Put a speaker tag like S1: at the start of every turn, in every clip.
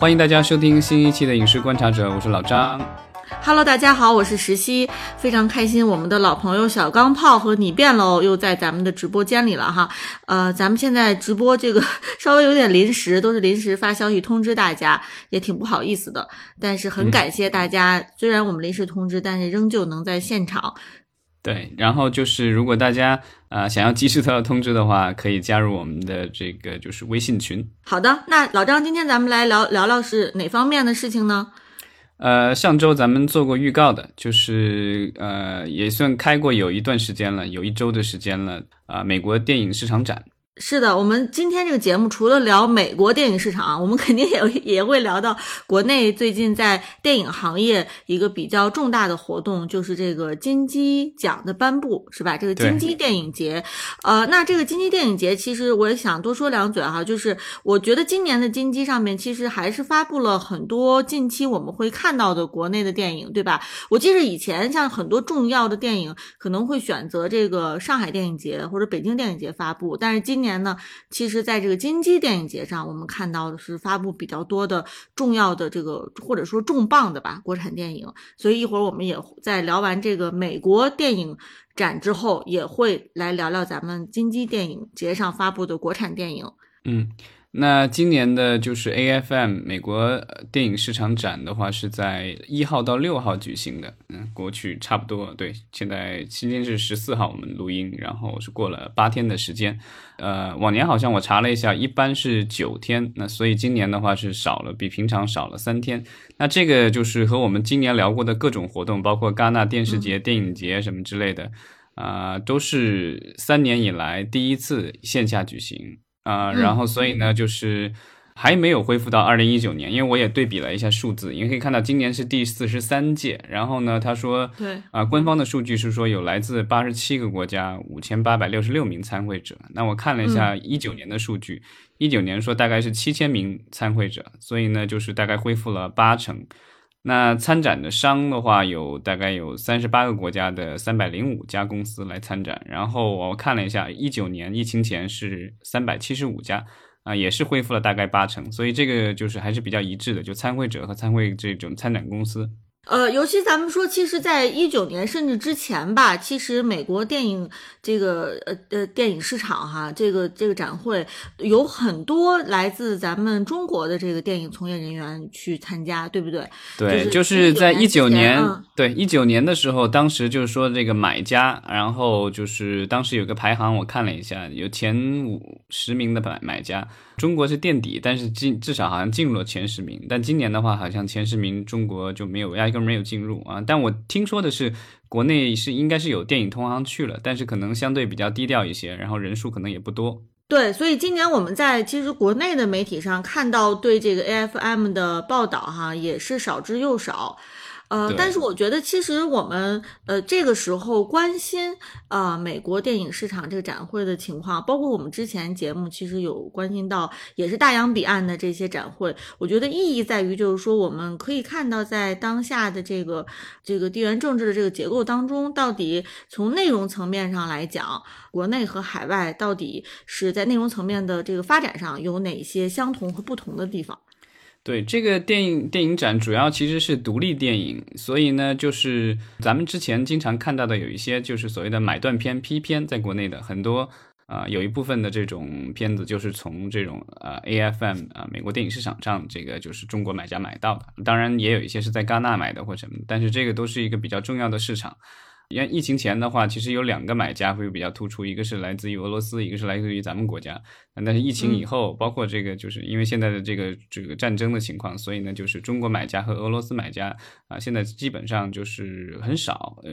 S1: 欢迎大家收听新一期的《影视观察者》，我是老张。
S2: Hello，大家好，我是石溪，非常开心，我们的老朋友小钢炮和你变喽，又在咱们的直播间里了哈。呃，咱们现在直播这个 稍微有点临时，都是临时发消息通知大家，也挺不好意思的。但是很感谢大家，虽然我们临时通知，但是仍旧能在现场。
S1: 对，然后就是如果大家呃想要及时得到通知的话，可以加入我们的这个就是微信群。
S2: 好的，那老张，今天咱们来聊聊聊是哪方面的事情呢？
S1: 呃，上周咱们做过预告的，就是呃也算开过有一段时间了，有一周的时间了啊，美国电影市场展。
S2: 是的，我们今天这个节目除了聊美国电影市场，我们肯定也也会聊到国内最近在电影行业一个比较重大的活动，就是这个金鸡奖的颁布，是吧？这个金鸡电影节，呃，那这个金鸡电影节，其实我也想多说两嘴哈，就是我觉得今年的金鸡上面其实还是发布了很多近期我们会看到的国内的电影，对吧？我记得以前像很多重要的电影可能会选择这个上海电影节或者北京电影节发布，但是今今。年呢，其实在这个金鸡电影节上，我们看到的是发布比较多的重要的这个或者说重磅的吧国产电影。所以一会儿我们也在聊完这个美国电影展之后，也会来聊聊咱们金鸡电影节上发布的国产电影。
S1: 嗯。那今年的就是 AFM 美国电影市场展的话，是在一号到六号举行的。嗯，过去差不多对，现在今天是十四号，我们录音，然后是过了八天的时间。呃，往年好像我查了一下，一般是九天，那所以今年的话是少了，比平常少了三天。那这个就是和我们今年聊过的各种活动，包括戛纳电视节、电影节什么之类的，啊，都是三年以来第一次线下举行。啊，然后所以呢，就是还没有恢复到二零一九年，因为我也对比了一下数字，因为可以看到今年是第四十三届。然后呢，他说，
S2: 对
S1: 啊，官方的数据是说有来自八十七个国家五千八百六十六名参会者。那我看了一下一九年的数据，一九年说大概是七千名参会者，所以呢，就是大概恢复了八成。那参展的商的话，有大概有三十八个国家的三百零五家公司来参展。然后我看了一下，一九年疫情前是三百七十五家，啊，也是恢复了大概八成。所以这个就是还是比较一致的，就参会者和参会这种参展公司。
S2: 呃，尤其咱们说，其实，在一九年甚至之前吧，其实美国电影这个呃呃电影市场哈，这个这个展会有很多来自咱们中国的这个电影从业人员去参加，对不对？
S1: 对，
S2: 就
S1: 是在一九
S2: 年，
S1: 对一九年的时候，当时就是说这个买家，然后就是当时有个排行，我看了一下，有前五十名的买买家。中国是垫底，但是进至少好像进入了前十名。但今年的话，好像前十名中国就没有，一个没有进入啊。但我听说的是，国内是应该是有电影同行去了，但是可能相对比较低调一些，然后人数可能也不多。
S2: 对，所以今年我们在其实国内的媒体上看到对这个 AFM 的报道哈，也是少之又少。呃，但是我觉得其实我们呃这个时候关心啊美国电影市场这个展会的情况，包括我们之前节目其实有关心到，也是大洋彼岸的这些展会。我觉得意义在于就是说，我们可以看到在当下的这个这个地缘政治的这个结构当中，到底从内容层面上来讲，国内和海外到底是在内容层面的这个发展上有哪些相同和不同的地方。
S1: 对这个电影电影展，主要其实是独立电影，所以呢，就是咱们之前经常看到的有一些就是所谓的买断片、批片，在国内的很多啊，有一部分的这种片子就是从这种呃 AFM 啊美国电影市场上，这个就是中国买家买到的，当然也有一些是在戛纳买的或什么，但是这个都是一个比较重要的市场。因为疫情前的话，其实有两个买家会比较突出，一个是来自于俄罗斯，一个是来自于咱们国家。但是疫情以后，包括这个，就是因为现在的这个这个战争的情况，所以呢，就是中国买家和俄罗斯买家啊，现在基本上就是很少。呃，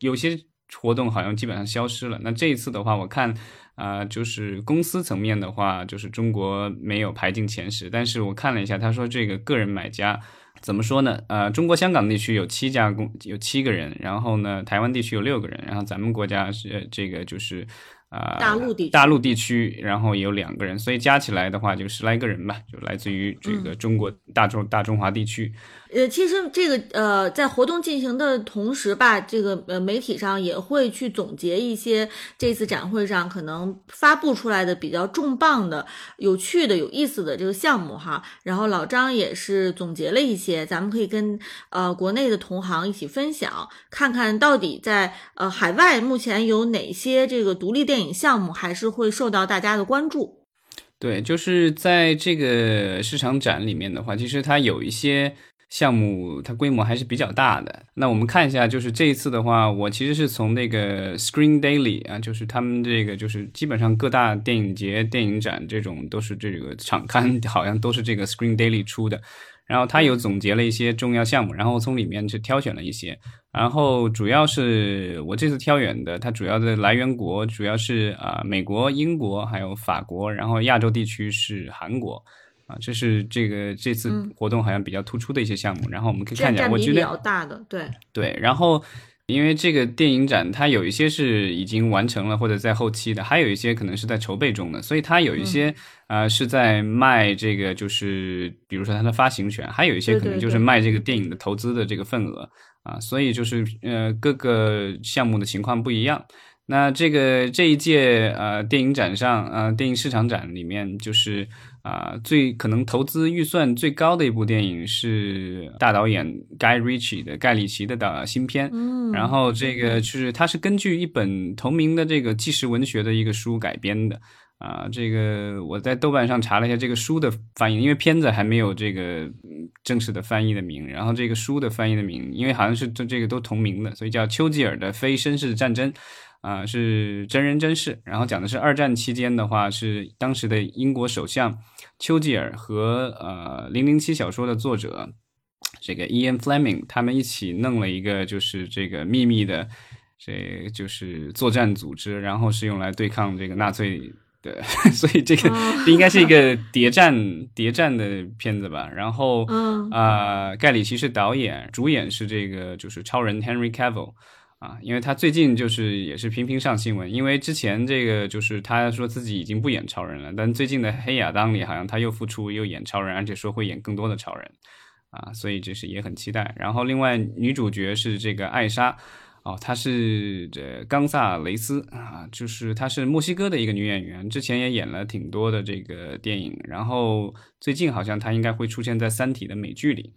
S1: 有些活动好像基本上消失了。那这一次的话，我看啊，就是公司层面的话，就是中国没有排进前十，但是我看了一下，他说这个个人买家。怎么说呢？呃，中国香港地区有七家公，有七个人，然后呢，台湾地区有六个人，然后咱们国家是这个就是啊，
S2: 大陆地
S1: 大陆地区，然后有两个人，所以加起来的话就十来个人吧，就来自于这个中国大中大中华地区。
S2: 呃，其实这个呃，在活动进行的同时吧，这个呃媒体上也会去总结一些这次展会上可能发布出来的比较重磅的、有趣的、有意思的这个项目哈。然后老张也是总结了一些，咱们可以跟呃国内的同行一起分享，看看到底在呃海外目前有哪些这个独立电影项目还是会受到大家的关注。
S1: 对，就是在这个市场展里面的话，其实它有一些。项目它规模还是比较大的。那我们看一下，就是这一次的话，我其实是从那个 Screen Daily 啊，就是他们这个就是基本上各大电影节、电影展这种都是这个场刊，好像都是这个 Screen Daily 出的。然后他有总结了一些重要项目，然后从里面去挑选了一些。然后主要是我这次挑选的，它主要的来源国主要是啊美国、英国还有法国，然后亚洲地区是韩国。啊，这是这个这次活动好像比较突出的一些项目，然后我们可以看一下，我觉得
S2: 比较大的，对
S1: 对。然后因为这个电影展，它有一些是已经完成了或者在后期的，还有一些可能是在筹备中的，所以它有一些啊是在卖这个，就是比如说它的发行权，还有一些可能就是卖这个电影的投资的这个份额啊，所以就是呃各个项目的情况不一样。那这个这一届呃电影展上，呃电影市场展里面就是。啊，最可能投资预算最高的一部电影是大导演 Guy Ritchie 的盖里奇的导新片，
S2: 嗯，
S1: 然后这个就是它是根据一本同名的这个纪实文学的一个书改编的，啊，这个我在豆瓣上查了一下这个书的翻译，因为片子还没有这个正式的翻译的名，然后这个书的翻译的名，因为好像是这这个都同名的，所以叫丘吉尔的非绅士战争。啊，是真人真事，然后讲的是二战期间的话，是当时的英国首相丘吉尔和呃《零零七》小说的作者这个 Ian Fleming 他们一起弄了一个就是这个秘密的，这就是作战组织，然后是用来对抗这个纳粹的，所以这个应该是一个谍战谍战的片子吧。然后啊，盖里奇是导演，主演是这个就是超人 Henry Cavill。啊，因为他最近就是也是频频上新闻，因为之前这个就是他说自己已经不演超人了，但最近的黑亚当里好像他又复出又演超人，而且说会演更多的超人，啊，所以就是也很期待。然后另外女主角是这个艾莎，哦，她是这冈萨雷斯啊，就是她是墨西哥的一个女演员，之前也演了挺多的这个电影，然后最近好像她应该会出现在《三体》的美剧里。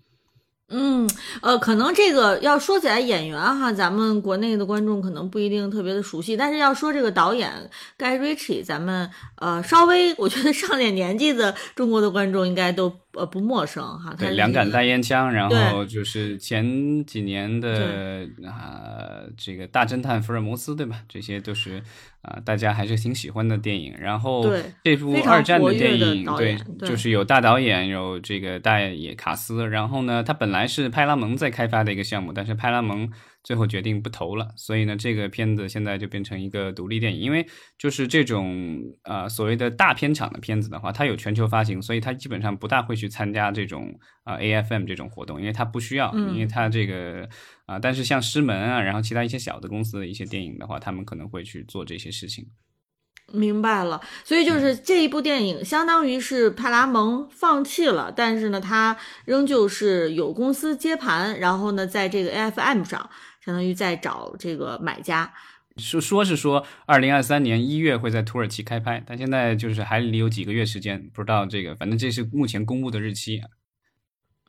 S2: 嗯，呃，可能这个要说起来演员哈，咱们国内的观众可能不一定特别的熟悉，但是要说这个导演 Guy Ritchie，咱们呃稍微我觉得上点年纪的中国的观众应该都。呃，不陌生哈。
S1: 对，两杆大烟枪，然后就是前几年的啊，这个大侦探福尔摩斯，对吧？这些都是啊，大家还是挺喜欢的电影。然后这部二战的电影，对，就是有大导演，有这个大野卡斯。然后呢，他本来是派拉蒙在开发的一个项目，但是派拉蒙。最后决定不投了，所以呢，这个片子现在就变成一个独立电影。因为就是这种呃所谓的大片场的片子的话，它有全球发行，所以它基本上不大会去参加这种啊 AFM 这种活动，因为它不需要，因为它这个啊，但是像狮门啊，然后其他一些小的公司的一些电影的话，他们可能会去做这些事情。
S2: 明白了，所以就是这一部电影相当于是派拉蒙放弃了，但是呢，它仍旧是有公司接盘，然后呢，在这个 AFM 上。相当于在找这个买家，
S1: 说说是说，二零二三年一月会在土耳其开拍，但现在就是还离有几个月时间，不知道这个，反正这是目前公布的日期。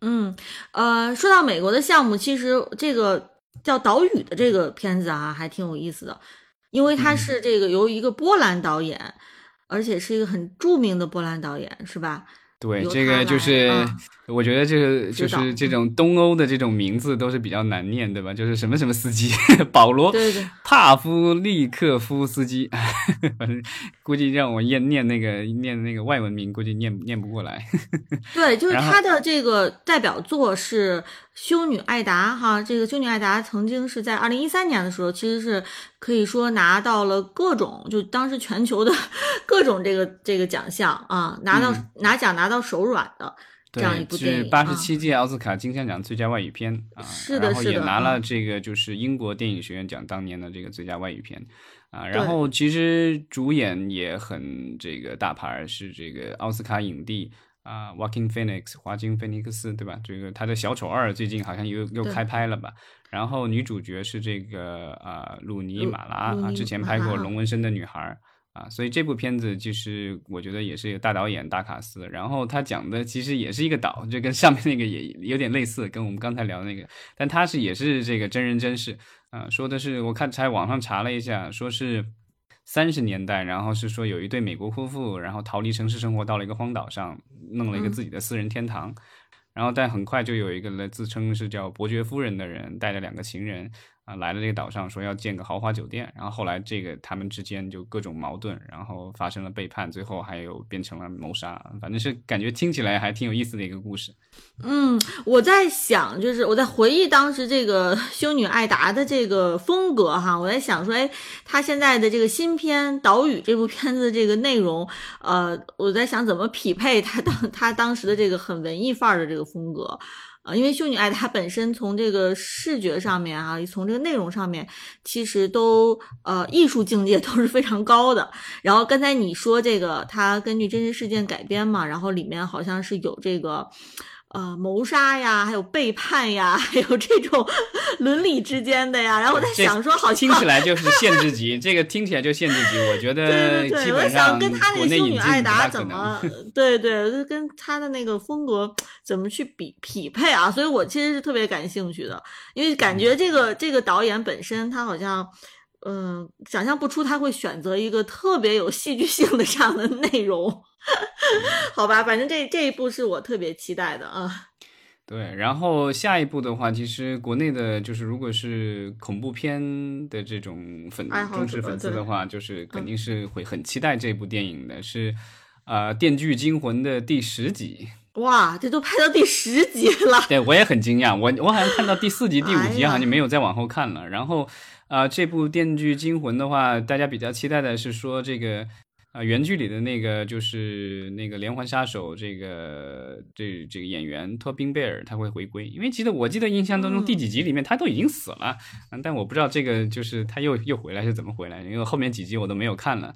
S2: 嗯，呃，说到美国的项目，其实这个叫《岛屿》的这个片子啊，还挺有意思的，因为它是这个由一个波兰导演，而且是一个很著名的波兰导演，是吧？
S1: 对，这个就是。我觉得这个就是这种东欧的这种名字都是比较难念，对吧？就是什么什么斯基，保罗帕夫利克夫斯基，反正估计让我念念那个念那个外文名，估计念念不过来。
S2: 对，就是他的这个代表作是《修女艾达》哈，这个《修女艾达》曾经是在二零一三年的时候，其实是可以说拿到了各种，就当时全球的 各种这个这个奖项啊，拿到拿奖拿到手软的。这样一部电
S1: 影，是八十七届奥斯卡金像奖最佳外语片啊，
S2: 是的，
S1: 然后也拿了这个就是英国电影学院奖当年的这个最佳外语片啊，然后其实主演也很这个大牌，是这个奥斯卡影帝啊，Walking Phoenix，华金菲尼克斯，对吧？这个他的小丑二最近好像又又开拍了吧？然后女主角是这个啊，鲁尼马拉啊，之前拍过《龙纹身的女孩》啊，所以这部片子其实我觉得也是一个大导演大卡司。然后他讲的其实也是一个岛，就跟上面那个也有点类似，跟我们刚才聊的那个，但他是也是这个真人真事啊，说的是我看才网上查了一下，说是。三十年代，然后是说有一对美国夫妇，然后逃离城市生活，到了一个荒岛上，弄了一个自己的私人天堂，然后但很快就有一个自称是叫伯爵夫人的人，带着两个情人。啊，来了这个岛上，说要建个豪华酒店，然后后来这个他们之间就各种矛盾，然后发生了背叛，最后还有变成了谋杀，反正是感觉听起来还挺有意思的一个故事。
S2: 嗯，我在想，就是我在回忆当时这个修女艾达的这个风格哈，我在想说，哎，她现在的这个新片《岛屿》这部片子这个内容，呃，我在想怎么匹配她当她当时的这个很文艺范儿的这个风格。啊，因为《修女爱》它本身从这个视觉上面啊，从这个内容上面，其实都呃艺术境界 都是非常高的。然后刚才你说这个，它根据真实事件改编嘛，然后里面好像是有这个。呃，谋杀呀，还有背叛呀，还有这种伦理之间的呀。然后我在想说，好
S1: 听起来就是限制级，这个听起来就限制级。我觉得基本
S2: 上跟他那个修女艾达怎么，对对，跟他的那个风格怎么去比匹配啊？所以我其实是特别感兴趣的，因为感觉这个这个导演本身他好像。嗯，想象不出他会选择一个特别有戏剧性的这样的内容，好吧？反正这这一部是我特别期待的啊。
S1: 对，然后下一部的话，其实国内的就是如果是恐怖片的这种粉忠实粉丝的话，就是肯定是会很期待这部电影的，是啊，《电锯惊魂》的第十集。
S2: 哇，这都拍到第十集了。
S1: 对，我也很惊讶，我我好像看到第四集、第五集，好像就没有再往后看了。然后。啊，这部《电锯惊魂》的话，大家比较期待的是说这个啊，原剧里的那个就是那个连环杀手，这个这这个演员托宾贝尔他会回归，因为记得我记得印象当中第几集里面他都已经死了，但我不知道这个就是他又又回来是怎么回来，因为后面几集我都没有看了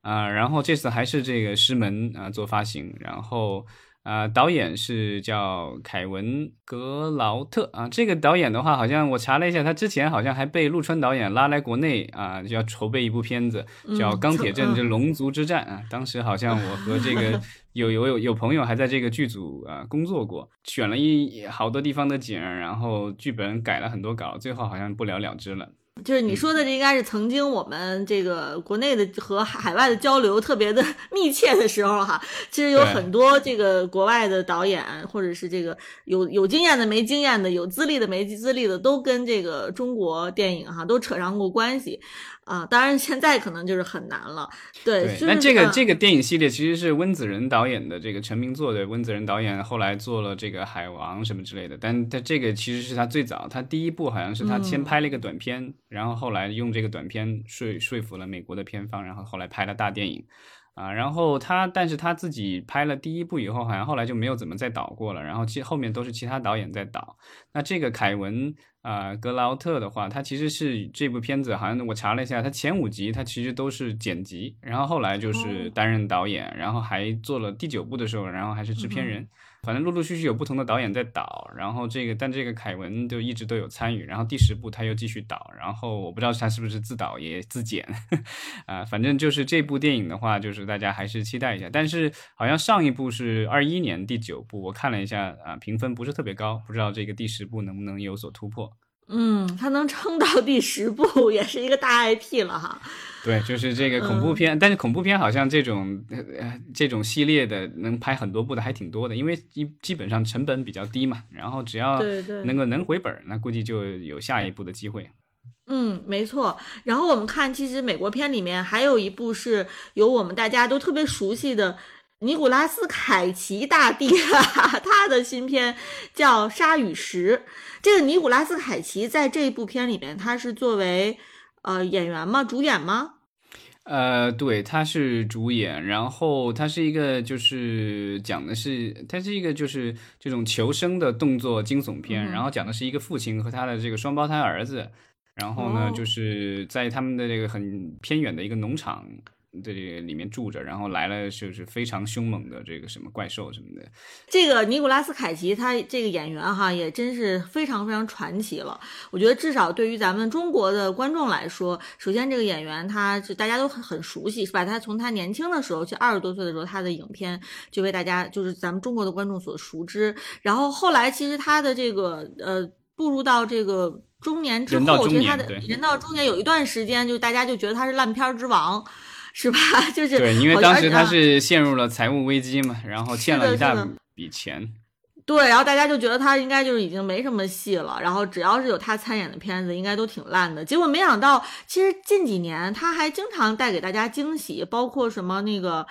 S1: 啊。然后这次还是这个师门啊做发行，然后。啊，导演是叫凯文·格劳特啊。这个导演的话，好像我查了一下，他之前好像还被陆川导演拉来国内啊，就要筹备一部片子，叫《钢铁镇之龙族之战》啊。当时好像我和这个 有有有有朋友还在这个剧组啊工作过，选了一好多地方的景，然后剧本改了很多稿，最后好像不了了之了。
S2: 就是你说的，这应该是曾经我们这个国内的和海外的交流特别的 密切的时候哈。其实有很多这个国外的导演，或者是这个有有经验的、没经验的、有资历的、没资历的，都跟这个中国电影哈都扯上过关系。啊，当然现在可能就是很难了。对，
S1: 那这个这个电影系列其实是温子仁导演的这个成名作。对，温子仁导演后来做了这个《海王》什么之类的，但他这个其实是他最早，他第一部好像是他先拍了一个短片，然后后来用这个短片说说服了美国的片方，然后后来拍了大电影。啊，然后他，但是他自己拍了第一部以后，好像后来就没有怎么再导过了。然后其后面都是其他导演在导。那这个凯文啊格劳特的话，他其实是这部片子，好像我查了一下，他前五集他其实都是剪辑，然后后来就是担任导演，然后还做了第九部的时候，然后还是制片人。反正陆陆续续有不同的导演在导，然后这个但这个凯文就一直都有参与，然后第十部他又继续导，然后我不知道他是不是自导也自剪，啊，反正就是这部电影的话，就是大家还是期待一下。但是好像上一部是二一年第九部，我看了一下啊，评分不是特别高，不知道这个第十部能不能有所突破。
S2: 嗯，它能撑到第十部也是一个大 IP 了哈。
S1: 对，就是这个恐怖片，但是恐怖片好像这种呃这种系列的能拍很多部的还挺多的，因为基基本上成本比较低嘛，然后只要能够能回本，那估计就有下一步的机会。
S2: 嗯，没错。然后我们看，其实美国片里面还有一部是有我们大家都特别熟悉的。尼古拉斯凯奇大帝，他的新片叫《鲨与石》。这个尼古拉斯凯奇在这一部片里面，他是作为呃演员吗？主演吗？
S1: 呃，对，他是主演。然后他是一个，就是讲的是，他是一个就是这种求生的动作惊悚片。然后讲的是一个父亲和他的这个双胞胎儿子，然后呢，就是在他们的这个很偏远的一个农场。这个里面住着，然后来了就是非常凶猛的这个什么怪兽什么的。
S2: 这个尼古拉斯凯奇他这个演员哈也真是非常非常传奇了。我觉得至少对于咱们中国的观众来说，首先这个演员他是大家都很很熟悉，是吧？他从他年轻的时候，就二十多岁的时候，他的影片就被大家就是咱们中国的观众所熟知。然后后来其实他的这个呃步入到这个中年之后，其实他的人到中年有一段时间，就大家就觉得他是烂片之王。是吧？就是
S1: 对，因为当时他是陷入了财务危机嘛，然后欠了一大笔钱。
S2: 对，然后大家就觉得他应该就是已经没什么戏了，然后只要是有他参演的片子，应该都挺烂的。结果没想到，其实近几年他还经常带给大家惊喜，包括什么那个，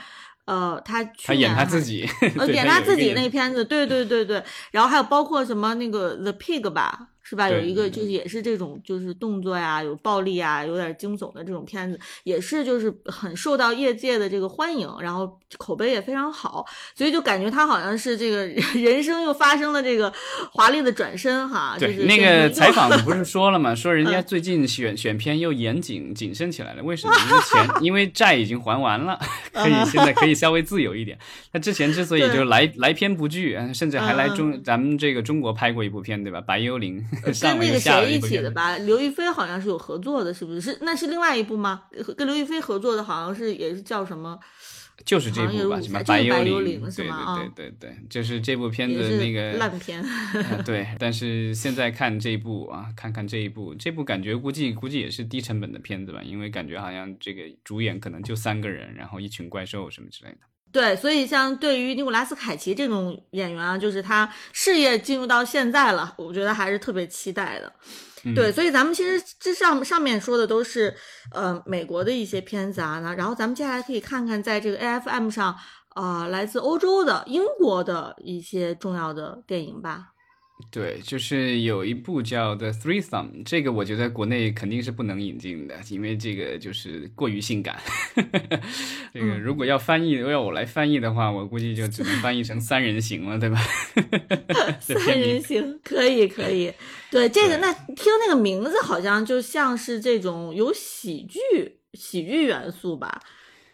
S2: 呃，他
S1: 他演他自己，
S2: 呃，演他自己那片子，对对对对。然后还有包括什么那个 The Pig 吧。是吧？有一个就是也是这种就是动作呀，有暴力啊，有点惊悚的这种片子，也是就是很受到业界的这个欢迎，然后口碑也非常好，所以就感觉他好像是这个 人生又发生了这个华丽的转身哈。
S1: 对，那个采访不是 说了吗？说人家最近选选片又严谨谨慎起来了，为什么？因为钱，因为债已经还完了，可以 现在可以稍微自由一点。他之前之所以就来来片不拒，甚至还来中咱们这个中国拍过一部片，对吧？白幽灵。
S2: 跟那个谁一起的吧？刘亦菲好像是有合作的，是不是？是那是另外一部吗？跟刘亦菲合作的好像是也是叫什么？
S1: 就是这部吧，什么白幽灵
S2: 是
S1: 吗？对对对对，就是这部片子那个
S2: 烂片。
S1: 对，但是现在看这一部啊，看看这一部，这部感觉估计估计也是低成本的片子吧，因为感觉好像这个主演可能就三个人，然后一群怪兽什么之类的。
S2: 对，所以像对于尼古拉斯凯奇这种演员啊，就是他事业进入到现在了，我觉得还是特别期待的。对，所以咱们其实这上上面说的都是呃美国的一些片子啊，然后咱们接下来可以看看在这个 A F M 上啊，来自欧洲的、英国的一些重要的电影吧。
S1: 对，就是有一部叫《The Three Thumb》，这个我觉得国内肯定是不能引进的，因为这个就是过于性感。这个如果要翻译，要我来翻译的话，我估计就只能翻译成“三人行”了，对吧？
S2: 三人行可以，可以。对这个，那听那个名字好像就像是这种有喜剧、喜剧元素吧。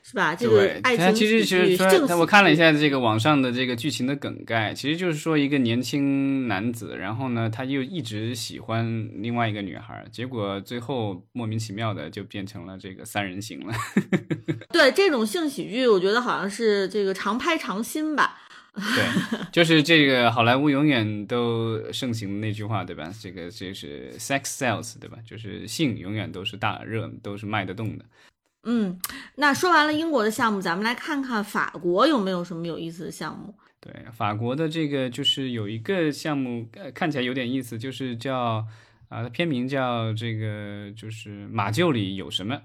S2: 是吧？这个爱情
S1: 其实其实我看了一下这个网上的这个剧情的梗概，其实就是说一个年轻男子，然后呢，他又一直喜欢另外一个女孩，结果最后莫名其妙的就变成了这个三人行了。
S2: 对这种性喜剧，我觉得好像是这个常拍常新吧。
S1: 对，就是这个好莱坞永远都盛行的那句话，对吧？这个这是 sex sells，对吧？就是性永远都是大热，都是卖得动的。
S2: 嗯，那说完了英国的项目，咱们来看看法国有没有什么有意思的项目。
S1: 对，法国的这个就是有一个项目，呃看起来有点意思，就是叫啊，它片名叫这个就是马厩里有什么。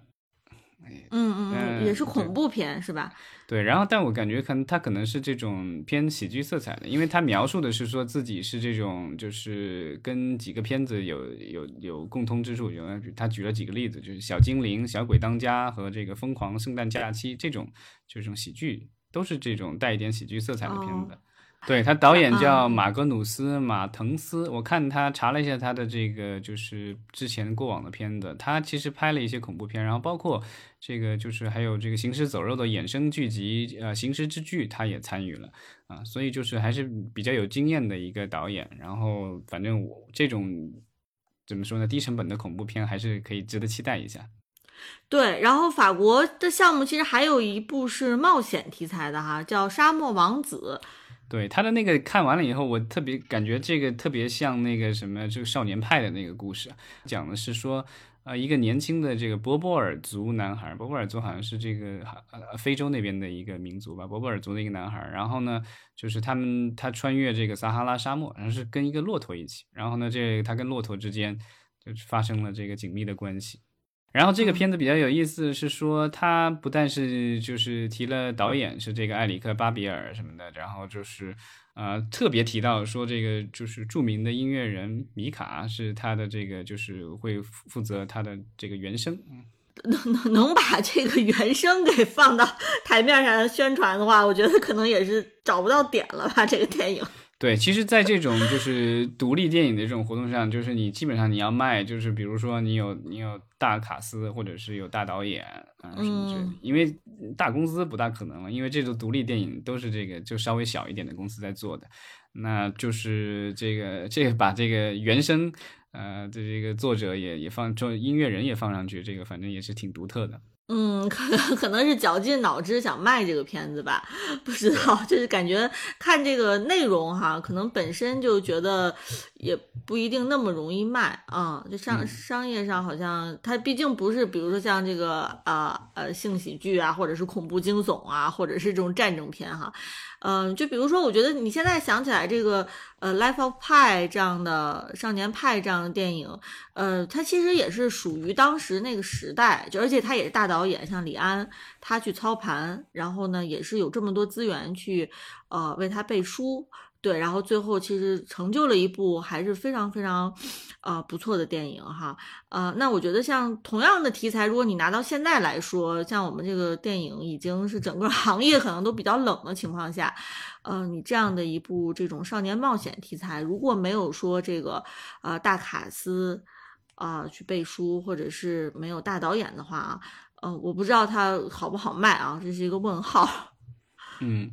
S2: 嗯嗯嗯，也是恐怖片是吧？
S1: 对，然后但我感觉可能他可能是这种偏喜剧色彩的，因为他描述的是说自己是这种，就是跟几个片子有有有共通之处，有他举了几个例子，就是小精灵、小鬼当家和这个疯狂圣诞假期这种，就这种喜剧都是这种带一点喜剧色彩的片子。对他导演叫马格努斯·马滕斯，我看他查了一下他的这个就是之前过往的片子，他其实拍了一些恐怖片，然后包括这个就是还有这个行尸走肉的衍生剧集，呃，行尸之剧他也参与了啊，所以就是还是比较有经验的一个导演。然后反正我这种怎么说呢，低成本的恐怖片还是可以值得期待一下。
S2: 对，然后法国的项目其实还有一部是冒险题材的哈，叫《沙漠王子》。
S1: 对他的那个看完了以后，我特别感觉这个特别像那个什么，这个少年派的那个故事，讲的是说，呃，一个年轻的这个博波尔族男孩，博波尔族好像是这个呃非洲那边的一个民族吧，博波尔族的一个男孩，然后呢，就是他们他穿越这个撒哈拉沙漠，然后是跟一个骆驼一起，然后呢，这他跟骆驼之间就发生了这个紧密的关系。然后这个片子比较有意思，是说他不但是就是提了导演是这个埃里克巴比尔什么的，然后就是呃特别提到说这个就是著名的音乐人米卡是他的这个就是会负责他的这个原声。
S2: 能能能把这个原声给放到台面上宣传的话，我觉得可能也是找不到点了吧，这个电影。
S1: 对，其实，在这种就是独立电影的这种活动上，就是你基本上你要卖，就是比如说你有你有大卡司，或者是有大导演啊什么之类的，因为大公司不大可能了，因为这种独立电影都是这个就稍微小一点的公司在做的，那就是这个这个把这个原声呃的这个作者也也放，就音乐人也放上去，这个反正也是挺独特的。
S2: 嗯，可能可能是绞尽脑汁想卖这个片子吧，不知道，就是感觉看这个内容哈，可能本身就觉得也不一定那么容易卖啊，就商商业上好像它毕竟不是，比如说像这个啊呃性喜剧啊，或者是恐怖惊悚啊，或者是这种战争片哈。嗯，就比如说，我觉得你现在想起来这个呃《Life of Pi》这样的《少年派》这样的电影，呃，它其实也是属于当时那个时代，就而且他也是大导演，像李安他去操盘，然后呢也是有这么多资源去呃为他背书。对，然后最后其实成就了一部还是非常非常，呃不错的电影哈，呃，那我觉得像同样的题材，如果你拿到现在来说，像我们这个电影已经是整个行业可能都比较冷的情况下，呃，你这样的一部这种少年冒险题材，如果没有说这个呃大卡司啊去背书，或者是没有大导演的话啊，呃，我不知道它好不好卖啊，这是一个问号。
S1: 嗯。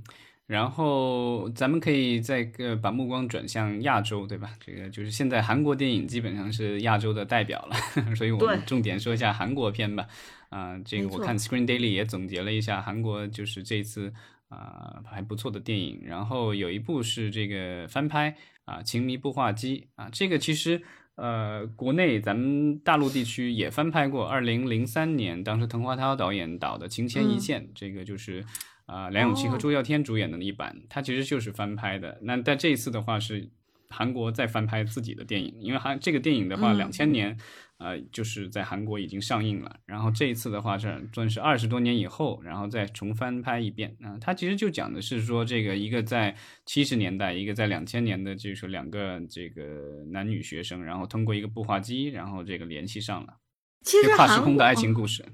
S1: 然后咱们可以再个把目光转向亚洲，对吧？这个就是现在韩国电影基本上是亚洲的代表了，所以我们重点说一下韩国片吧。啊，这个我看 Screen Daily 也总结了一下韩国就是这次啊还不错的电影，然后有一部是这个翻拍啊《情迷步话机》啊，这个其实呃国内咱们大陆地区也翻拍过，二零零三年当时滕华涛导演导的《情牵一线》，这个就是。啊，梁咏琪和朱孝天主演的那一版，它其实就是翻拍的。那但这一次的话是韩国再翻拍自己的电影，因为韩这个电影的话，两千年呃就是在韩国已经上映了。然后这一次的话是算是二十多年以后，然后再重翻拍一遍。啊，它其实就讲的是说，这个一个在七十年代，一个在两千年的，就是两个这个男女学生，然后通过一个步话机，然后这个联系上了，
S2: 其实
S1: 跨时空的爱情故事。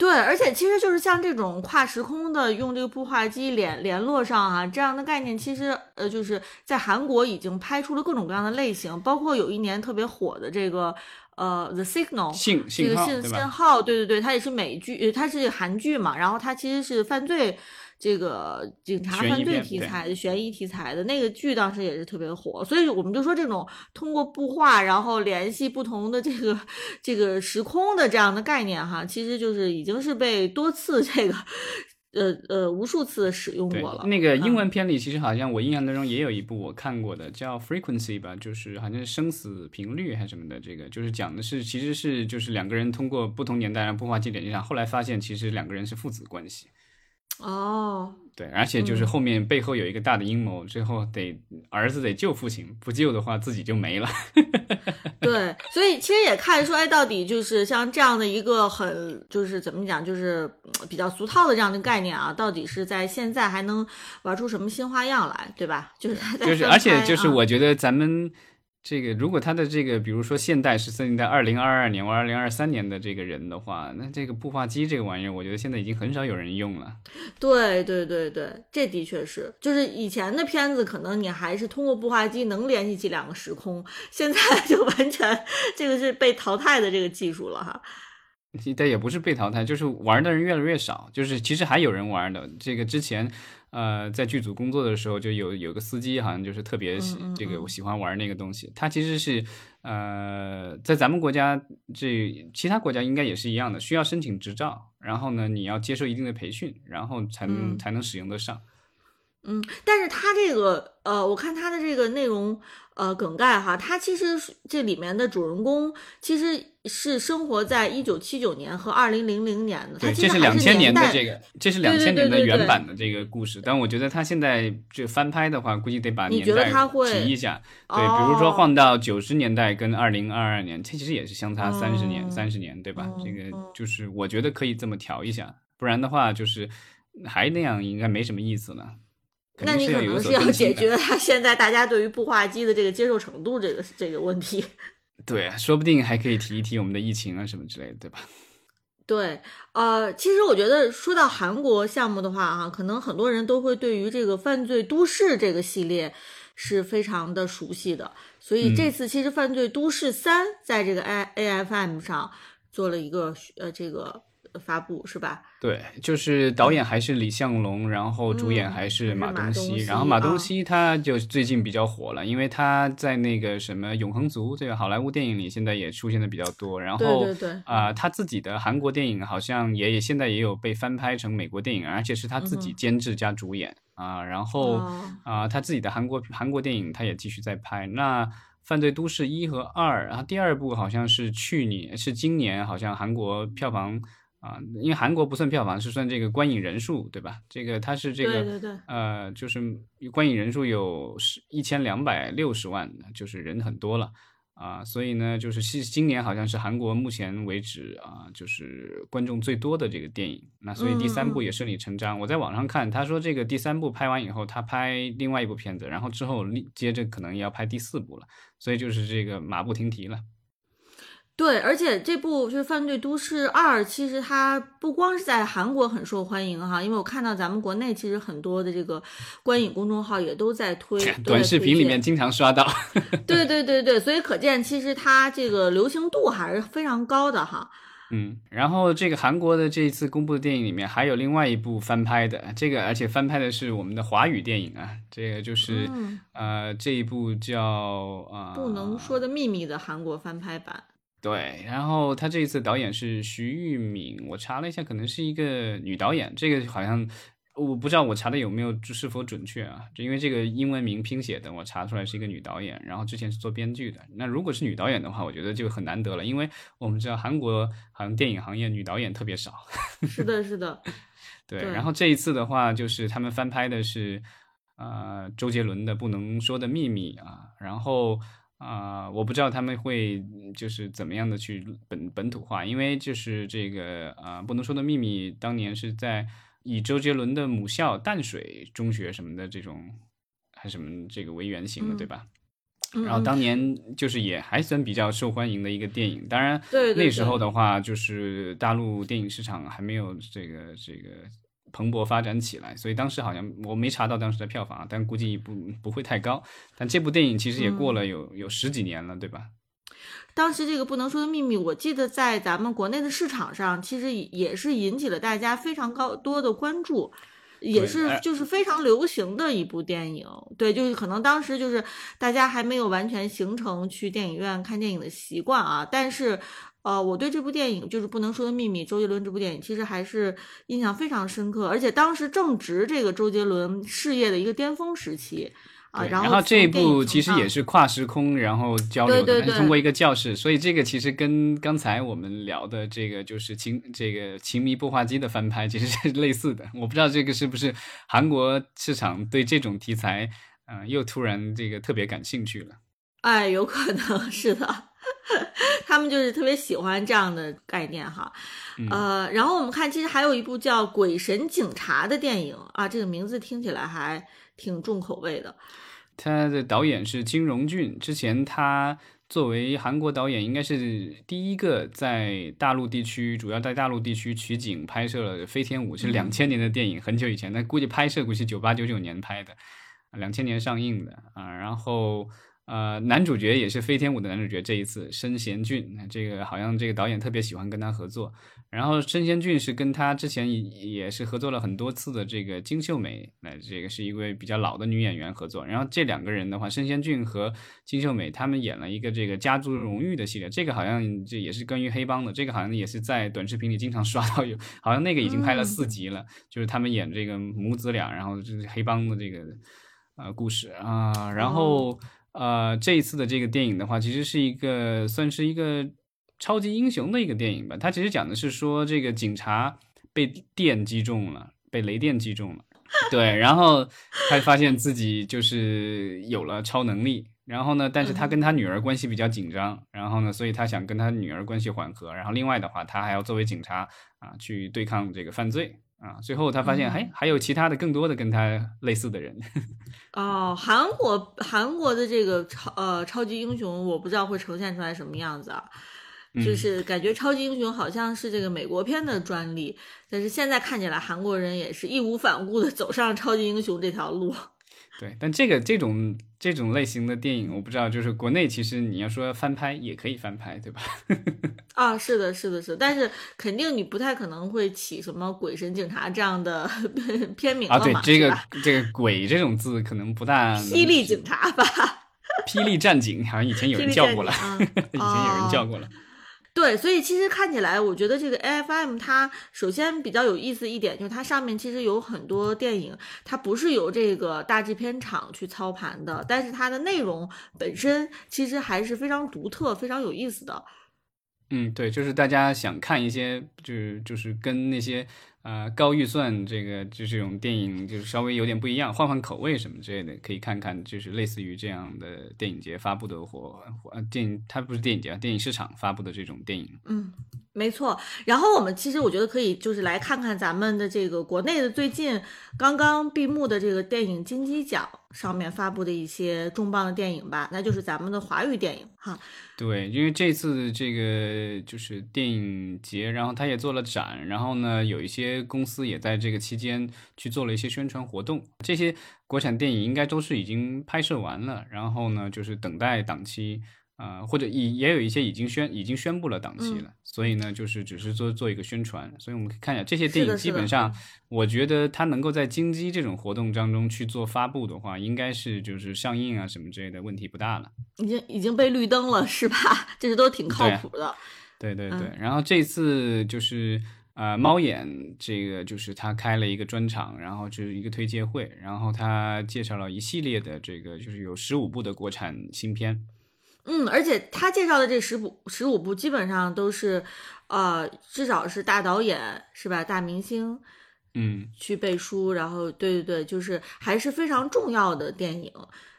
S2: 对，而且其实就是像这种跨时空的用这个步话机联联络上啊，这样的概念，其实呃就是在韩国已经拍出了各种各样的类型，包括有一年特别火的这个呃 The Signal，这个信信号，对对对，它也是美剧，它是韩剧嘛，然后它其实是犯罪。这个警察犯罪题材的悬疑题材的那个剧当时也是特别火，所以我们就说这种通过布画然后联系不同的这个这个时空的这样的概念哈，其实就是已经是被多次 这个呃呃无数次使用过了。
S1: 那个英文片里其实好像我印象当中也有一部我看过的叫 Frequency 吧，就是好像是生死频率还是什么的，这个就是讲的是其实是就是两个人通过不同年代让布画机联系上，后来发现其实两个人是父子关系。
S2: 哦，
S1: 对，而且就是后面背后有一个大的阴谋，最后得儿子得救父亲，不救的话自己就没了。
S2: 对，所以其实也看出来，到底就是像这样的一个很就是怎么讲，就是比较俗套的这样的概念啊，到底是在现在还能玩出什么新花样来，对吧？就是
S1: 就是，而且就是我觉得咱们。这个如果他的这个，比如说现代是设定在二零二二年或二零二三年的这个人的话，那这个步话机这个玩意儿，我觉得现在已经很少有人用了。
S2: 对对对对，这的确是，就是以前的片子可能你还是通过步话机能联系起两个时空，现在就完全这个是被淘汰的这个技术了哈。
S1: 但也不是被淘汰，就是玩的人越来越少，就是其实还有人玩的。这个之前。呃，在剧组工作的时候，就有有个司机，好像就是特别喜这个我喜欢玩那个东西。他其实是呃，在咱们国家这其他国家应该也是一样的，需要申请执照，然后呢，你要接受一定的培训，然后才能才能使用得上。
S2: 嗯，但是他这个呃，我看他的这个内容。呃，梗概哈，他其实这里面的主人公其实是生活在一九七九年和二零零零年的，
S1: 对，这是两千年的这个，这是两千年的原版的这个故事。但我觉得他现在这翻拍的话，估计得把年代提一下，对，比如说换到九十年代跟二零二二年，这其实也是相差三十年，三十年，对吧？这个就是我觉得可以这么调一下，不然的话就是还那样，应该没什么意思了。
S2: 那你可能是要解决他现在大家对于步话机的这个接受程度这个这个问题。
S1: 对，说不定还可以提一提我们的疫情啊什么之类的，对吧？
S2: 对，呃，其实我觉得说到韩国项目的话，啊，可能很多人都会对于这个犯罪都市这个系列。是非常的熟悉的。所以这次其实《犯罪都市三》在这个 A A F M 上做了一个呃这个。发布是吧？
S1: 对，就是导演还是李相龙，然后主演还是马东锡。然后马东锡他就最近比较火了，因为他在那个什么《永恒族》这个好莱坞电影里现在也出现的比较多。然后
S2: 对对对，
S1: 啊，他自己的韩国电影好像也现在也有被翻拍成美国电影，而且是他自己监制加主演啊。然后啊，他自己的韩国韩国电影他也继续在拍。那《犯罪都市一》和二，然后第二部好像是去年是今年，好像韩国票房。啊，因为韩国不算票房，是算这个观影人数，对吧？这个它是这个，
S2: 对对对，
S1: 呃，就是观影人数有是一千两百六十万，就是人很多了啊。所以呢，就是今今年好像是韩国目前为止啊，就是观众最多的这个电影。那所以第三部也顺理成章。我在网上看，他说这个第三部拍完以后，他拍另外一部片子，然后之后接着可能要拍第四部了。所以就是这个马不停蹄了。
S2: 对，而且这部就是《犯罪都市二》，其实它不光是在韩国很受欢迎哈，因为我看到咱们国内其实很多的这个观影公众号也都在推，
S1: 短视频里面经常刷到。
S2: 对对对对，所以可见其实它这个流行度还是非常高的哈。
S1: 嗯，然后这个韩国的这一次公布的电影里面还有另外一部翻拍的，这个而且翻拍的是我们的华语电影啊，这个就是呃这一部叫啊
S2: 不能说的秘密的韩国翻拍版。
S1: 对，然后他这一次导演是徐玉敏，我查了一下，可能是一个女导演。这个好像我不知道我查的有没有是否准确啊？就因为这个英文名拼写的，我查出来是一个女导演。然后之前是做编剧的。那如果是女导演的话，我觉得就很难得了，因为我们知道韩国好像电影行业女导演特别少。
S2: 是的，是的。
S1: 对，然后这一次的话，就是他们翻拍的是呃周杰伦的《不能说的秘密》啊，然后。啊，我不知道他们会就是怎么样的去本本土化，因为就是这个啊，不能说的秘密，当年是在以周杰伦的母校淡水中学什么的这种还什么这个为原型的，对吧？然后当年就是也还算比较受欢迎的一个电影，当然那时候的话，就是大陆电影市场还没有这个这个。蓬勃发展起来，所以当时好像我没查到当时的票房，但估计不不会太高。但这部电影其实也过了有有十几年了，对吧？
S2: 当时这个不能说的秘密，我记得在咱们国内的市场上，其实也是引起了大家非常高多的关注，也是就是非常流行的一部电影。对，就是可能当时就是大家还没有完全形成去电影院看电影的习惯啊，但是。呃，我对这部电影就是不能说的秘密，周杰伦这部电影其实还是印象非常深刻，而且当时正值这个周杰伦事业的一个巅峰时期啊。然
S1: 后这一部其实也是跨时空，然后交流的，通过一个教室，所以这个其实跟刚才我们聊的这个就是情这个情迷破画机的翻拍其实是类似的。我不知道这个是不是韩国市场对这种题材，嗯，又突然这个特别感兴趣了。
S2: 哎，有可能是的。他们就是特别喜欢这样的概念哈，呃，然后我们看，其实还有一部叫《鬼神警察》的电影啊，这个名字听起来还挺重口味的。
S1: 他的导演是金荣俊，之前他作为韩国导演，应该是第一个在大陆地区，主要在大陆地区取景拍摄了《飞天舞》，是两千年的电影，很久以前，那估计拍摄估计九八九九年拍的，两千年上映的啊，然后。呃，男主角也是《飞天舞》的男主角，这一次申贤俊，这个好像这个导演特别喜欢跟他合作。然后申贤俊是跟他之前也是合作了很多次的这个金秀美，那这个是一位比较老的女演员合作。然后这两个人的话，申贤俊和金秀美他们演了一个这个家族荣誉的系列，这个好像这也是关于黑帮的，这个好像也是在短视频里经常刷到有，好像那个已经拍了四集了，就是他们演这个母子俩，然后就是黑帮的这个呃故事啊，然后。呃，这一次的这个电影的话，其实是一个算是一个超级英雄的一个电影吧。它其实讲的是说，这个警察被电击中了，被雷电击中了，对，然后他发现自己就是有了超能力，然后呢，但是他跟他女儿关系比较紧张，然后呢，所以他想跟他女儿关系缓和，然后另外的话，他还要作为警察啊去对抗这个犯罪。啊，最后他发现，哎，还有其他的更多的跟他类似的人。
S2: 哦，韩国韩国的这个超呃超级英雄，我不知道会呈现出来什么样子啊。就是感觉超级英雄好像是这个美国片的专利，但是现在看起来韩国人也是义无反顾的走上超级英雄这条路。
S1: 对，但这个这种这种类型的电影，我不知道，就是国内其实你要说翻拍也可以翻拍，对吧？
S2: 啊，是的，是的，是，但是肯定你不太可能会起什么“鬼神警察”这样的 片名
S1: 啊。对，这个这个“鬼”这种字可能不大。
S2: 霹雳警察吧，
S1: 霹雳战警好像以前有人叫过了，以前有人叫
S2: 哦
S1: 过了。
S2: 对，所以其实看起来，我觉得这个 AFM 它首先比较有意思一点，就是它上面其实有很多电影，它不是由这个大制片厂去操盘的，但是它的内容本身其实还是非常独特、非常有意思的。
S1: 嗯，对，就是大家想看一些，就是就是跟那些呃高预算这个就这种电影，就是稍微有点不一样，换换口味什么之类的，可以看看，就是类似于这样的电影节发布的或或电影，它不是电影节啊，电影市场发布的这种电影。
S2: 嗯，没错。然后我们其实我觉得可以就是来看看咱们的这个国内的最近刚刚闭幕的这个电影金鸡奖上面发布的一些重磅的电影吧，那就是咱们的华语电影哈。
S1: 对，因为这次这个就是电影节，然后他也做了展，然后呢，有一些公司也在这个期间去做了一些宣传活动。这些国产电影应该都是已经拍摄完了，然后呢，就是等待档期啊、或者也也有一些已经宣已经宣布了档期了，所以呢，就是只是做做一个宣传。所以我们可以看一下这些电影，基本上我觉得它能够在金鸡这种活动当中去做发布的话，应该是就是上映啊什么之类的问题不大了。
S2: 已经已经被绿灯了是吧？这是都挺靠谱的。
S1: 对对对，
S2: 嗯
S1: 然后这次就是呃，猫眼这个就是他开了一个专场，然后就是一个推介会，然后他介绍了一系列的这个就是有十五部的国产新片，
S2: 嗯，而且他介绍的这十部十五部基本上都是，呃，至少是大导演是吧？大明星
S1: 嗯，
S2: 去背书，然后对对对，就是还是非常重要的电影。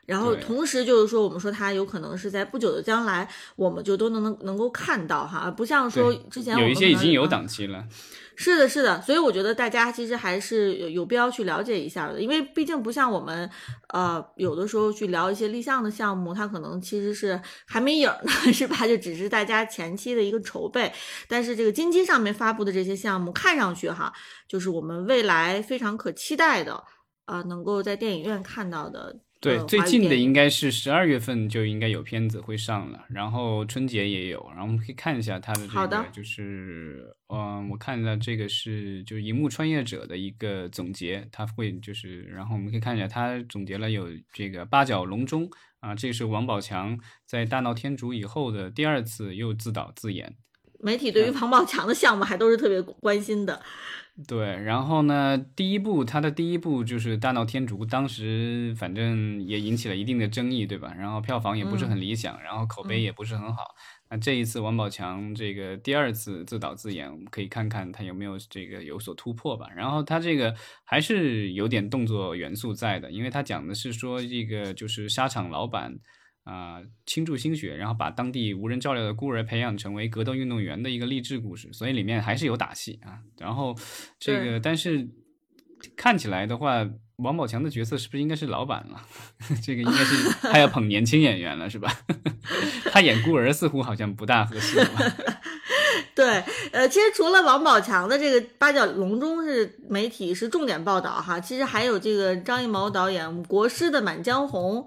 S2: 然后同时就是说，我们说它有可能是在不久的将来，我们就都能能能够看到哈，而不像说之前
S1: 有一些已经有档期了，
S2: 是的，是的，所以我觉得大家其实还是有有必要去了解一下的，因为毕竟不像我们，呃，有的时候去聊一些立项的项目，它可能其实是还没影儿呢，是吧？就只是大家前期的一个筹备。但是这个金鸡上面发布的这些项目，看上去哈，就是我们未来非常可期待的，啊、能够在电影院看到的。
S1: 对，
S2: 呃
S1: 最近的应该是十二月份就应该有片子会上了，然后春节也有，然后我们可以看一下它的这个，就是，嗯，我看到这个是就是《荧幕穿越者》的一个总结，它会就是，然后我们可以看一下，它总结了有这个八角笼中啊，这是王宝强在《大闹天竺》以后的第二次又自导自演，
S2: 媒体对于王宝强的项目还都是特别关心的。
S1: 对，然后呢，第一部他的第一部就是《大闹天竺》，当时反正也引起了一定的争议，对吧？然后票房也不是很理想，然后口碑
S2: 嗯
S1: 也不是很好。那这一次王宝强这个第二次自导自演，我们可以看看他有没有这个有所突破吧。然后他这个还是有点动作元素在的，因为他讲的是说这个就是沙场老板。啊、倾注心血，然后把当地无人照料的孤儿培养成为格斗运动员的一个励志故事，所以里面还是有打戏啊。然后这个，但是看起来的话，王宝强的角色是不是应该是老板了？这个应该是 他要捧年轻演员了，是吧？他演孤儿似乎好像不大合适吧？
S2: 对，呃，其实除了王宝强的这个八角笼中是媒体是重点报道哈，其实还有这个张艺谋导演国师的《满江红》，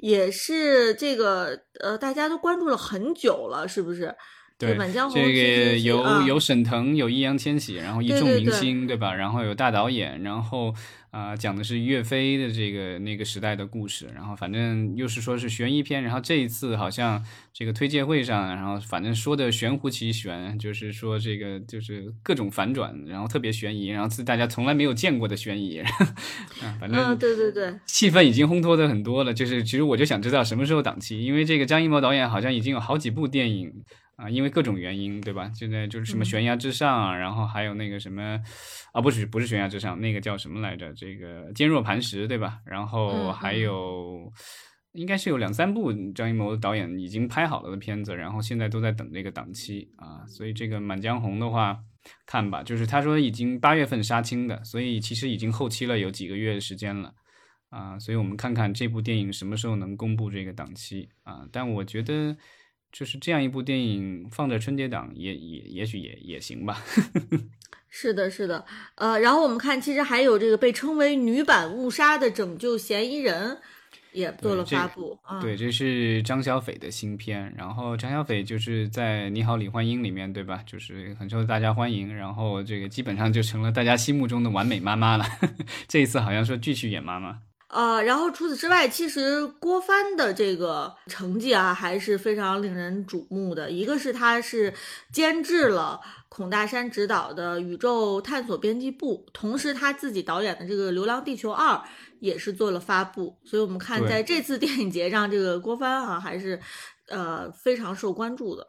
S2: 也是这个呃大家都关注了很久了，是不是？
S1: 对，
S2: 满江红
S1: 这个有
S2: 啊
S1: 有沈腾，有易烊千玺，然后一众明星，对吧？然后有大导演，然后啊、讲的是岳飞的这个那个时代的故事，然后反正又是说是悬疑片，然后这一次好像这个推介会上，然后反正说的玄乎其玄，就是说这个就是各种反转，然后特别悬疑，然后是大家从来没有见过的悬疑，啊，反正
S2: 嗯，对对对，
S1: 气氛已经烘托的很多了，就是其实我就想知道什么时候档期，因为这个张艺谋导演好像已经有好几部电影啊、因为各种原因，对吧？现在就是什么
S2: 嗯
S1: 悬崖之上啊，然后还有那个什么啊，不是不是悬崖之上，那个叫什么来着？这个坚若磐石，对吧？然后
S2: 嗯
S1: 还
S2: 嗯
S1: 有。应该是有两三部张艺谋导演已经拍好了的片子，然后现在都在等这个档期啊，所以这个《满江红》的话，看吧，就是他说已经八月份杀青的，所以其实已经后期了有几个月的时间了。啊，所以我们看看这部电影什么时候能公布这个档期啊？但我觉得就是这样一部电影放在春节档也也也许也也行吧。
S2: 是的，是的，呃，然后我们看，其实还有这个被称为女版误杀的拯救嫌疑人。也做了发布，
S1: 对，这是张小斐的新片。然后张小斐就是在《你好，李焕英》里面，对吧？就是很受大家欢迎。然后这个基本上就成了大家心目中的完美妈妈了。这一次好像说继续演妈妈。
S2: 呃，然后除此之外，其实郭帆的这个成绩啊，还是非常令人瞩目的。一个是他是监制了孔大山执导的《宇宙探索编辑部》，同时他自己导演的这个《流浪地球二》。也是做了发布，所以我们看在这次 电影节上，这个郭帆啊还是呃非常受关注的。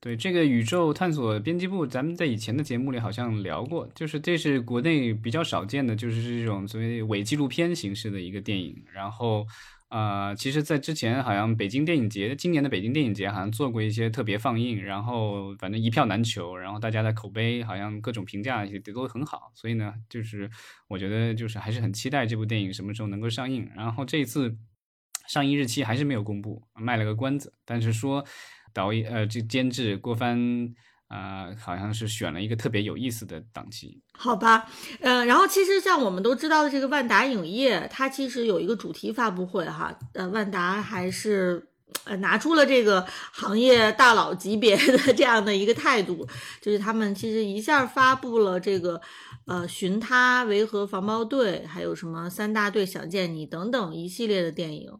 S1: 对这个宇宙探索编辑部，咱们在以前的节目里好像聊过，就是这是国内比较少见的，就是这种所谓伪纪录片形式的一个电影，然后。啊，其实，在之前好像北京电影节，今年的北京电影节好像做过一些特别放映，然后反正一票难求，然后大家的口碑好像各种评价也都很好，所以呢，就是我觉得就是还是很期待这部电影什么时候能够上映。然后这一次上映日期还是没有公布，卖了个关子，但是说导演呃这监制郭帆。啊，好像是选了一个特别有意思的档期，
S2: 好吧，呃，然后其实像我们都知道的这个万达影业，它其实有一个主题发布会哈，呃，万达还是呃拿出了这个行业大佬级别的这样的一个态度，就是他们其实一下发布了这个呃寻他、维和防暴队，还有什么三大队想见你等等一系列的电影，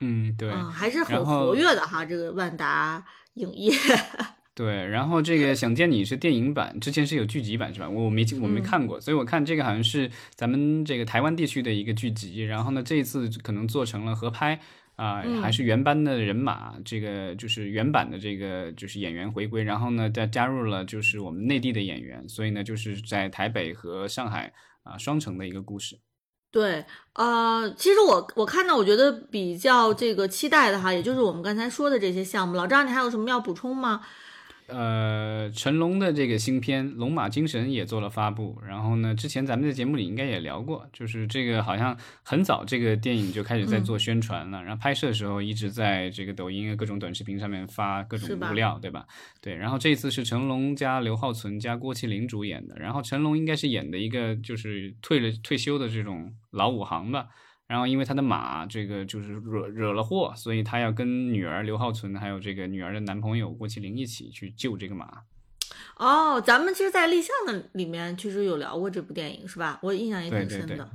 S1: 嗯，对，
S2: 还是很活跃的哈，这个万达影业。
S1: 对，然后这个想见你是电影版，之前是有剧集版是吧？我没我没看过，所以我看这个好像是咱们这个台湾地区的一个剧集，然后呢这一次可能做成了合拍啊，还是原班的人马，这个就是原版的这个就是演员回归，然后呢再加入了就是我们内地的演员，所以呢就是在台北和上海啊双城的一个故事。
S2: 对，呃，其实我我看到我觉得比较这个期待的哈，也就是我们刚才说的这些项目。老张，你还有什么要补充吗？
S1: 呃，成龙的这个新片《龙马精神》也做了发布。然后呢，之前咱们在节目里应该也聊过，就是这个好像很早这个电影就开始在做宣传了。然后拍摄的时候一直在这个抖音啊各种短视频上面发各种物料，对吧？对。然后这次是成龙加刘浩存加郭麒麟主演的。然后成龙应该是演的一个就是退了退休的这种老武行吧。然后，因为他的马这个就是惹惹了祸，所以他要跟女儿刘浩存，还有这个女儿的男朋友郭麒麟一起去救这个马。
S2: 哦，咱们其实，在立项的里面其实有聊过这部电影，是吧？我印象也挺深
S1: 的。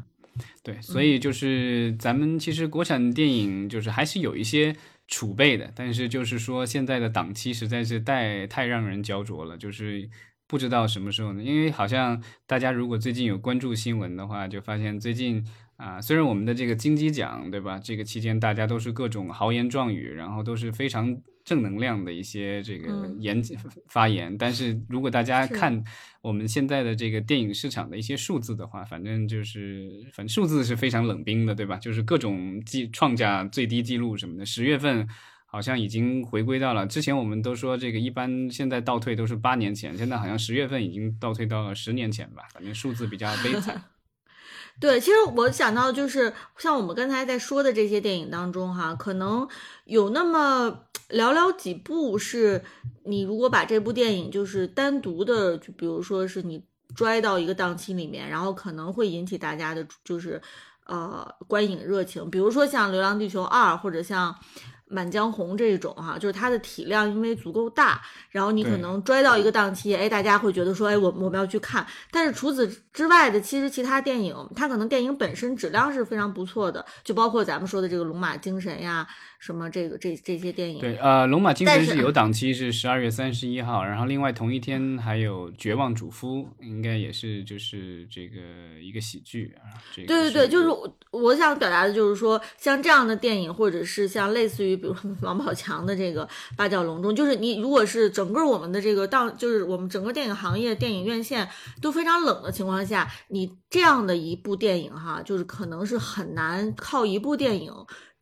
S1: 对，所以就是咱们其实国产电影就是还是有一些储备的，但是就是说现在的档期实在是太太让人焦灼了，就是不知道什么时候呢？因为好像大家如果最近有关注新闻的话，就发现最近。啊，虽然我们的这个金鸡奖，对吧？这个期间大家都是各种豪言壮语，然后都是非常正能量的一些这个言发言，但是如果大家看我们现在的这个电影市场的一些数字的话，反正就是反正数字是非常冷冰的，对吧？就是各种记创下最低记录什么的。十月份好像已经回归到了之前，我们都说这个一般现在倒退都是八年前，现在好像十月份已经倒退到了十年前吧，反正数字比较悲惨。
S2: 对，其实我想到就是，像我们刚才在说的这些电影当中，哈，可能有那么寥寥几部是，你如果把这部电影就是单独的，就比如说是你拽到一个档期里面，然后可能会引起大家的，就是呃观影热情，比如说像《流浪地球二》或者像。满江红这种哈，就是它的体量因为足够大，然后你可能拽到一个档期，哎，大家会觉得说，哎，我我们要去看。但是除此之外的，其实其他电影，它可能电影本身质量是非常不错的，就包括咱们说的这个《龙马精神》呀。什么这个这这些电影？
S1: 对，呃，龙马精神是有档期，是十二月三十一号，然后另外同一天还有绝望主夫，应该也是就是这个一个喜剧啊。对
S2: 对对，就是我想表达的就是说，像这样的电影，或者是像类似于比如王宝强的这个八角笼中，就是你如果是整个我们的这个档，就是我们整个电影行业电影院线都非常冷的情况下，你这样的一部电影哈，就是可能是很难靠一部电影。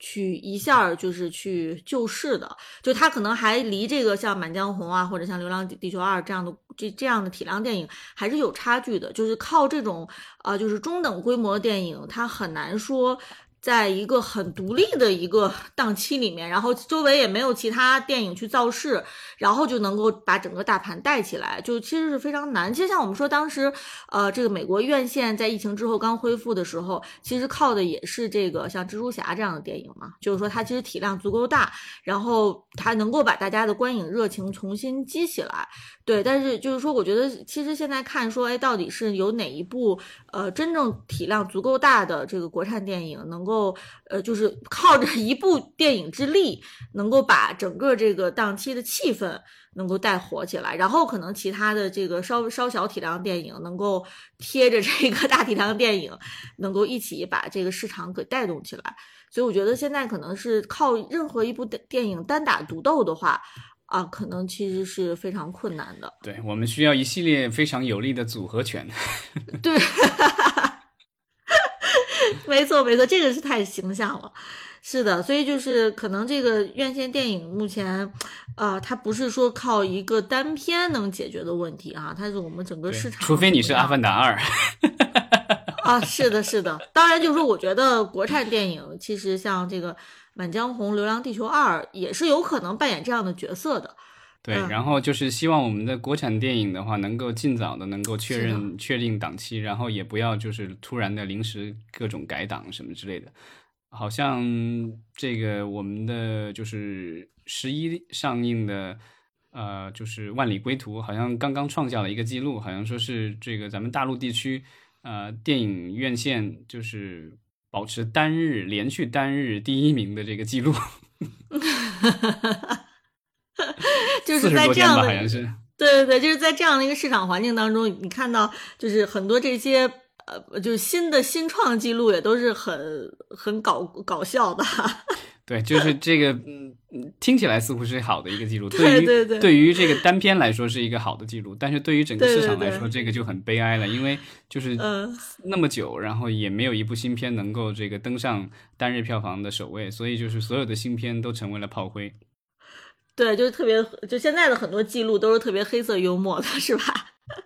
S2: 去一下就是去救市的，就他可能还离这个像《满江红》啊，或者像《流浪地球二》这样的这这样的体量电影还是有差距的。就是靠这种呃，就是中等规模的电影，它很难说在一个很独立的一个档期里面，然后周围也没有其他电影去造势，然后就能够把整个大盘带起来，就其实是非常难。其实像我们说当时，呃，这个美国院线在疫情之后刚恢复的时候，其实靠的也是这个像蜘蛛侠这样的电影嘛，就是说它其实体量足够大，然后它能够把大家的观影热情重新激起来。对，但是就是说，我觉得其实现在看说，哎，到底是有哪一部呃真正体量足够大的这个国产电影，能够呃就是靠着一部电影之力，能够把整个这个档期的气氛能够带火起来，然后可能其他的这个稍稍小体量电影能够贴着这个大体量电影，能够一起把这个市场给带动起来。所以我觉得现在可能是靠任何一部电电影单打独斗的话。啊，可能其实是非常困难的。
S1: 对我们需要一系列非常有力的组合拳。
S2: 对，没错没错，这个是太形象了。是的，所以就是可能这个院线电影目前，呃，它不是说靠一个单片能解决的问题啊，它是我们整个市场。
S1: 除非你是《阿凡达二》。
S2: 啊，是的，是的。当然，就是说，我觉得国产电影其实像这个。《满江红》《流浪地球二》也是有可能扮演这样的角色的，
S1: 对。然后就是希望我们的国产电影的话，能够尽早的能够确认确定档期，然后也不要就是突然的临时各种改档什么之类的。好像这个我们的就是十一上映的，呃，就是《万里归途》，好像刚刚创下了一个记录，好像说是这个咱们大陆地区，呃，电影院线就是。保持单日连续单日第一名的这个记录，
S2: 就是在这样的，
S1: 好像是
S2: 对对对，就是在这样的一个市场环境当中，你看到就是很多这些呃，就是新的新创记录也都是很很搞搞笑的。
S1: 对，就是这个，嗯，听起来似乎是好的一个记录。
S2: 对对对，
S1: 对于这个单片来说是一个好的记录，但是对于整个市场来说，这个就很悲哀了，因为就是那么久，然后也没有一部新片能够这个登上单日票房的首位，所以就是所有的新片都成为了炮灰。
S2: 对，就是特别，就现在的很多记录都是特别黑色幽默的，是吧？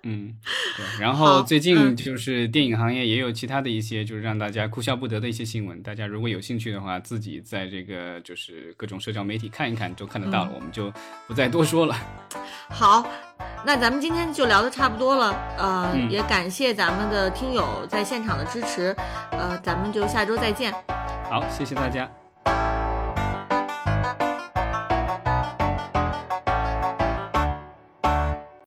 S1: 嗯，对。然后最近就是电影行业也有其他的一些，就是让大家哭笑不得的一些新闻。大家如果有兴趣的话，自己在这个就是各种社交媒体看一看，就看得到了。我们就不再多说了。
S2: 好，那咱们今天就聊的差不多了。呃，也感谢咱们的听友在现场的支持。呃，咱们就下周再见。
S1: 好，谢谢大家。